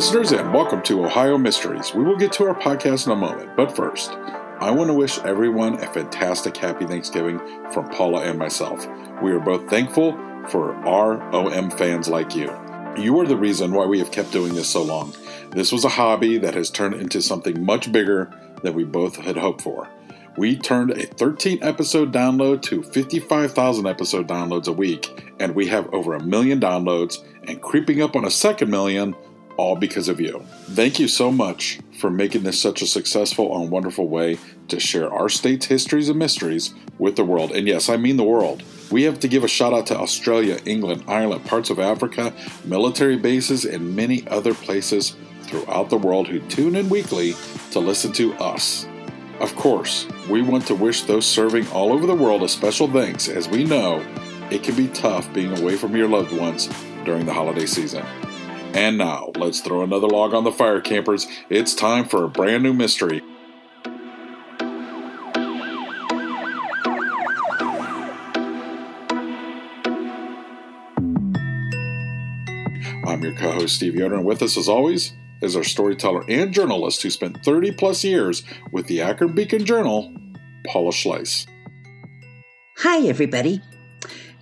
listeners, and welcome to Ohio Mysteries. We will get to our podcast in a moment, but first, I want to wish everyone a fantastic happy Thanksgiving from Paula and myself. We are both thankful for our OM fans like you. You are the reason why we have kept doing this so long. This was a hobby that has turned into something much bigger than we both had hoped for. We turned a 13 episode download to 55,000 episode downloads a week, and we have over a million downloads and creeping up on a second million, all because of you. Thank you so much for making this such a successful and wonderful way to share our state's histories and mysteries with the world. And yes, I mean the world. We have to give a shout out to Australia, England, Ireland, parts of Africa, military bases, and many other places throughout the world who tune in weekly to listen to us. Of course, we want to wish those serving all over the world a special thanks as we know it can be tough being away from your loved ones during the holiday season. And now, let's throw another log on the fire, campers. It's time for a brand new mystery. I'm your co host, Steve Yoder, and with us, as always, is our storyteller and journalist who spent 30 plus years with the Akron Beacon Journal, Paula Schleis. Hi, everybody.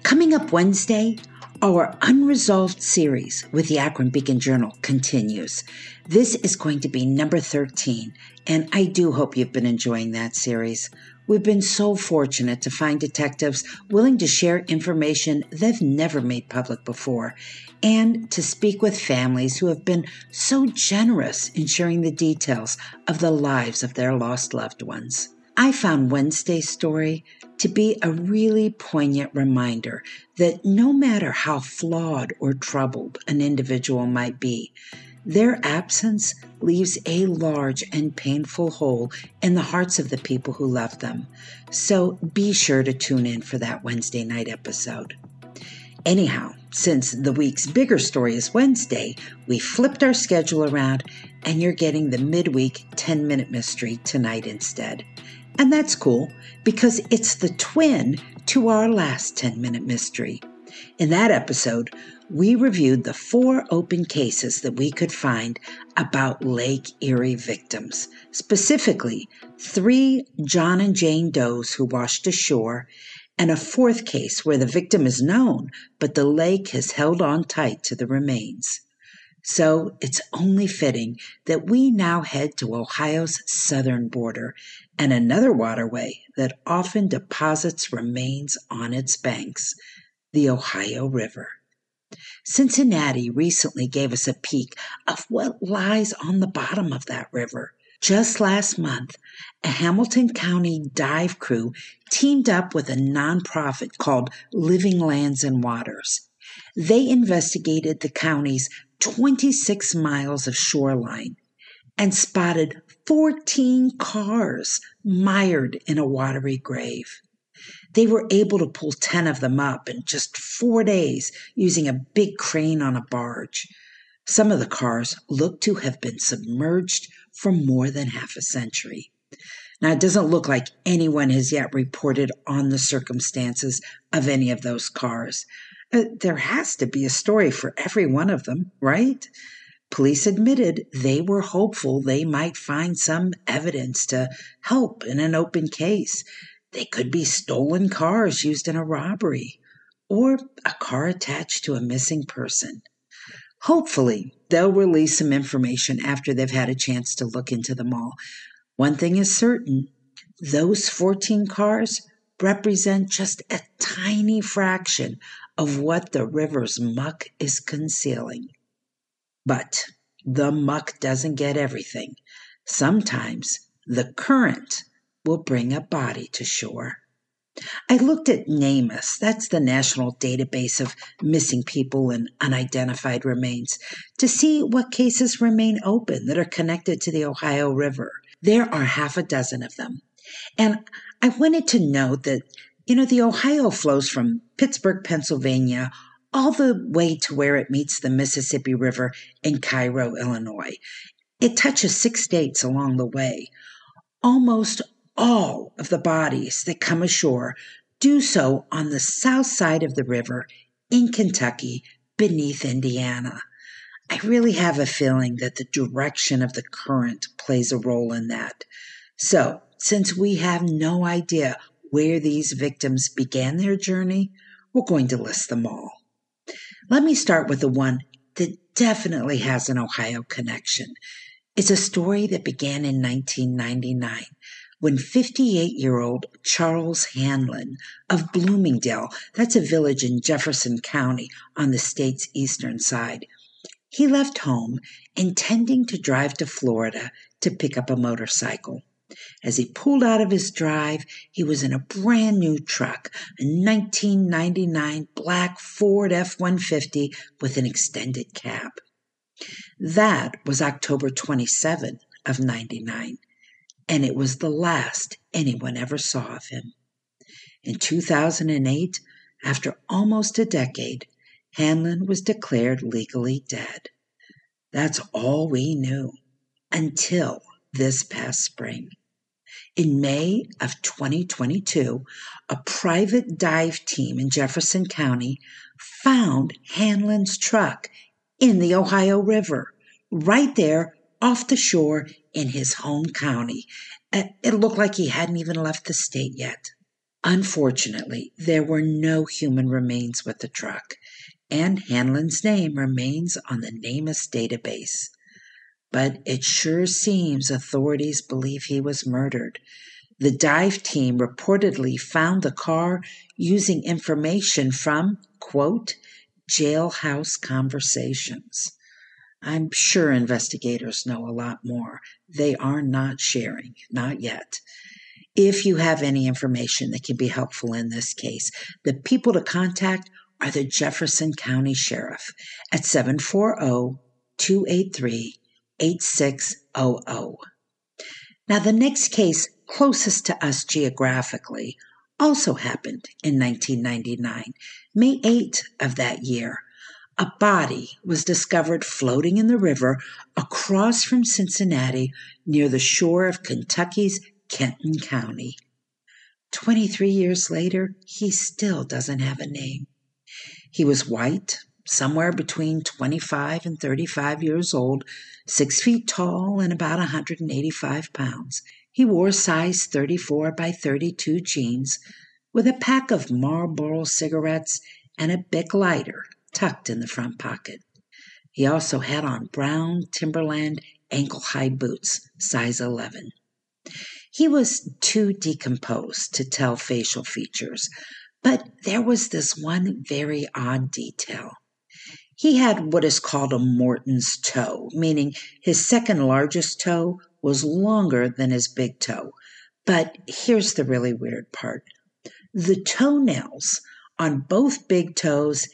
Coming up Wednesday, our unresolved series with the Akron Beacon Journal continues. This is going to be number 13, and I do hope you've been enjoying that series. We've been so fortunate to find detectives willing to share information they've never made public before, and to speak with families who have been so generous in sharing the details of the lives of their lost loved ones. I found Wednesday's story to be a really poignant reminder that no matter how flawed or troubled an individual might be, their absence leaves a large and painful hole in the hearts of the people who love them. So be sure to tune in for that Wednesday night episode. Anyhow, since the week's bigger story is Wednesday, we flipped our schedule around and you're getting the midweek 10 minute mystery tonight instead. And that's cool because it's the twin to our last 10 minute mystery. In that episode, we reviewed the four open cases that we could find about Lake Erie victims, specifically three John and Jane Does who washed ashore, and a fourth case where the victim is known, but the lake has held on tight to the remains. So it's only fitting that we now head to Ohio's southern border and another waterway that often deposits remains on its banks, the Ohio River. Cincinnati recently gave us a peek of what lies on the bottom of that river. Just last month, a Hamilton County dive crew teamed up with a nonprofit called Living Lands and Waters. They investigated the county's 26 miles of shoreline and spotted 14 cars mired in a watery grave. They were able to pull 10 of them up in just four days using a big crane on a barge. Some of the cars look to have been submerged for more than half a century. Now, it doesn't look like anyone has yet reported on the circumstances of any of those cars. Uh, there has to be a story for every one of them, right? Police admitted they were hopeful they might find some evidence to help in an open case. They could be stolen cars used in a robbery or a car attached to a missing person. Hopefully, they'll release some information after they've had a chance to look into them all. One thing is certain those 14 cars represent just a tiny fraction of what the river's muck is concealing. But the muck doesn't get everything. Sometimes the current will bring a body to shore. I looked at NamUs, that's the national database of missing people and unidentified remains, to see what cases remain open that are connected to the Ohio River. There are half a dozen of them. And I wanted to note that, you know, the Ohio flows from Pittsburgh, Pennsylvania, all the way to where it meets the Mississippi River in Cairo, Illinois. It touches six states along the way. Almost all of the bodies that come ashore do so on the south side of the river in Kentucky beneath Indiana. I really have a feeling that the direction of the current plays a role in that. So, since we have no idea where these victims began their journey, we're going to list them all. Let me start with the one that definitely has an Ohio connection. It's a story that began in 1999 when 58 year old Charles Hanlon of Bloomingdale, that's a village in Jefferson County on the state's eastern side, he left home intending to drive to Florida to pick up a motorcycle. As he pulled out of his drive, he was in a brand new truck, a 1999 black Ford F 150 with an extended cab. That was October 27 of 99, and it was the last anyone ever saw of him. In 2008, after almost a decade, Hanlon was declared legally dead. That's all we knew until this past spring. In May of 2022, a private dive team in Jefferson County found Hanlon's truck in the Ohio River, right there off the shore in his home county. It looked like he hadn't even left the state yet. Unfortunately, there were no human remains with the truck, and Hanlon's name remains on the NamUs database. But it sure seems authorities believe he was murdered. The dive team reportedly found the car using information from, quote, jailhouse conversations. I'm sure investigators know a lot more. They are not sharing, not yet. If you have any information that can be helpful in this case, the people to contact are the Jefferson County Sheriff at 740 283 8600. Now, the next case closest to us geographically also happened in 1999, May 8 of that year. A body was discovered floating in the river across from Cincinnati near the shore of Kentucky's Kenton County. 23 years later, he still doesn't have a name. He was white, somewhere between 25 and 35 years old, six feet tall, and about 185 pounds. He wore size 34 by 32 jeans with a pack of Marlboro cigarettes and a Bic lighter tucked in the front pocket. He also had on brown Timberland ankle high boots, size 11. He was too decomposed to tell facial features, but there was this one very odd detail. He had what is called a Morton's toe, meaning his second largest toe was longer than his big toe. But here's the really weird part the toenails on both big toes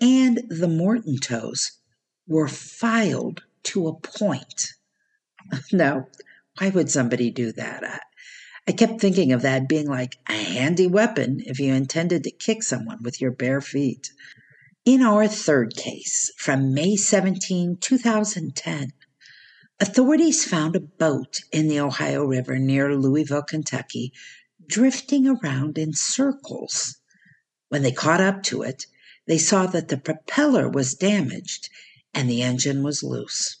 and the Morton toes were filed to a point. now, why would somebody do that? I, I kept thinking of that being like a handy weapon if you intended to kick someone with your bare feet. In our third case, from May 17, 2010, authorities found a boat in the Ohio River near Louisville, Kentucky, drifting around in circles. When they caught up to it, they saw that the propeller was damaged and the engine was loose.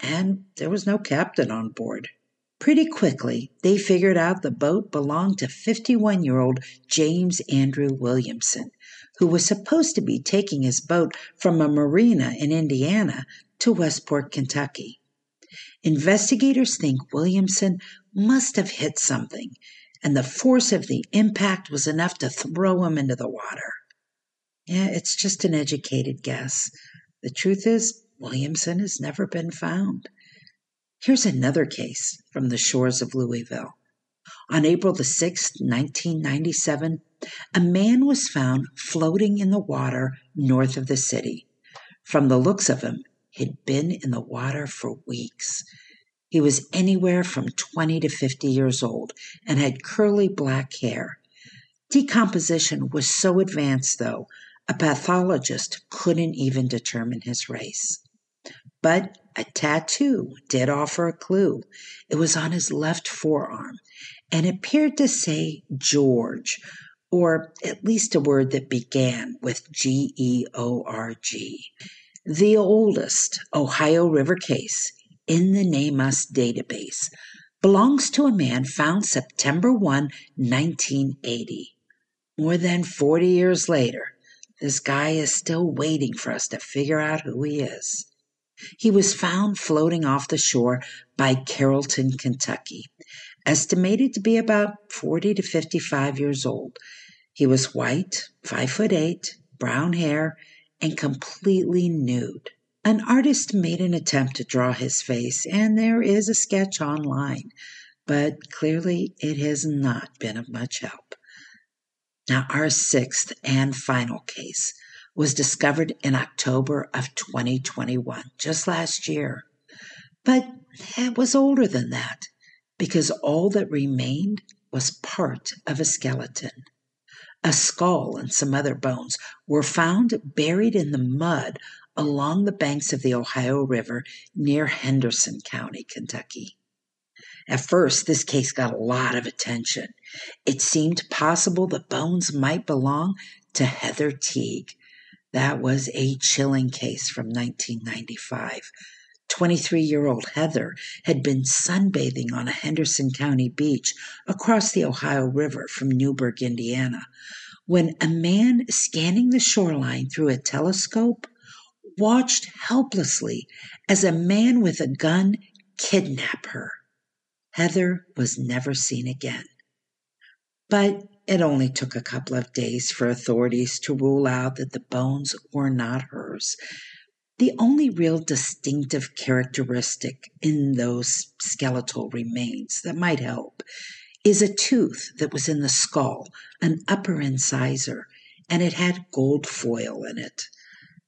And there was no captain on board. Pretty quickly, they figured out the boat belonged to 51 year old James Andrew Williamson, who was supposed to be taking his boat from a marina in Indiana to Westport, Kentucky. Investigators think Williamson must have hit something, and the force of the impact was enough to throw him into the water. Yeah, it's just an educated guess. The truth is, Williamson has never been found. Here's another case from the shores of Louisville. On April the 6th, 1997, a man was found floating in the water north of the city. From the looks of him, he'd been in the water for weeks. He was anywhere from 20 to 50 years old and had curly black hair. Decomposition was so advanced, though, a pathologist couldn't even determine his race. But a tattoo did offer a clue. It was on his left forearm and appeared to say George, or at least a word that began with G E O R G. The oldest Ohio River case in the NamUs database belongs to a man found September 1, 1980. More than 40 years later, this guy is still waiting for us to figure out who he is. He was found floating off the shore by Carrollton, Kentucky, estimated to be about 40 to 55 years old. He was white, 5 foot 8, brown hair, and completely nude. An artist made an attempt to draw his face, and there is a sketch online, but clearly it has not been of much help. Now, our sixth and final case was discovered in October of 2021, just last year. But it was older than that because all that remained was part of a skeleton. A skull and some other bones were found buried in the mud along the banks of the Ohio River near Henderson County, Kentucky. At first, this case got a lot of attention. It seemed possible the bones might belong to Heather Teague, that was a chilling case from 1995. 23 year old Heather had been sunbathing on a Henderson County beach across the Ohio River from Newburgh, Indiana, when a man scanning the shoreline through a telescope watched helplessly as a man with a gun kidnapped her. Heather was never seen again. But it only took a couple of days for authorities to rule out that the bones were not hers. The only real distinctive characteristic in those skeletal remains that might help is a tooth that was in the skull, an upper incisor, and it had gold foil in it.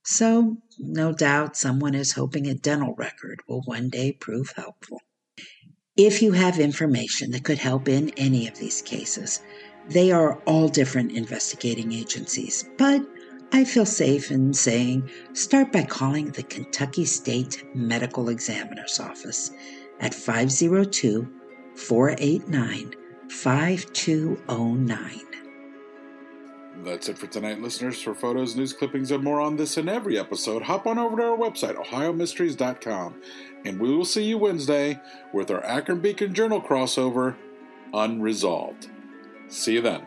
So, no doubt, someone is hoping a dental record will one day prove helpful. If you have information that could help in any of these cases, they are all different investigating agencies, but I feel safe in saying start by calling the Kentucky State Medical Examiner's Office at 502 489 5209. That's it for tonight, listeners. For photos, news clippings, and more on this and every episode, hop on over to our website, ohiomysteries.com, and we will see you Wednesday with our Akron Beacon Journal crossover, Unresolved. See you then.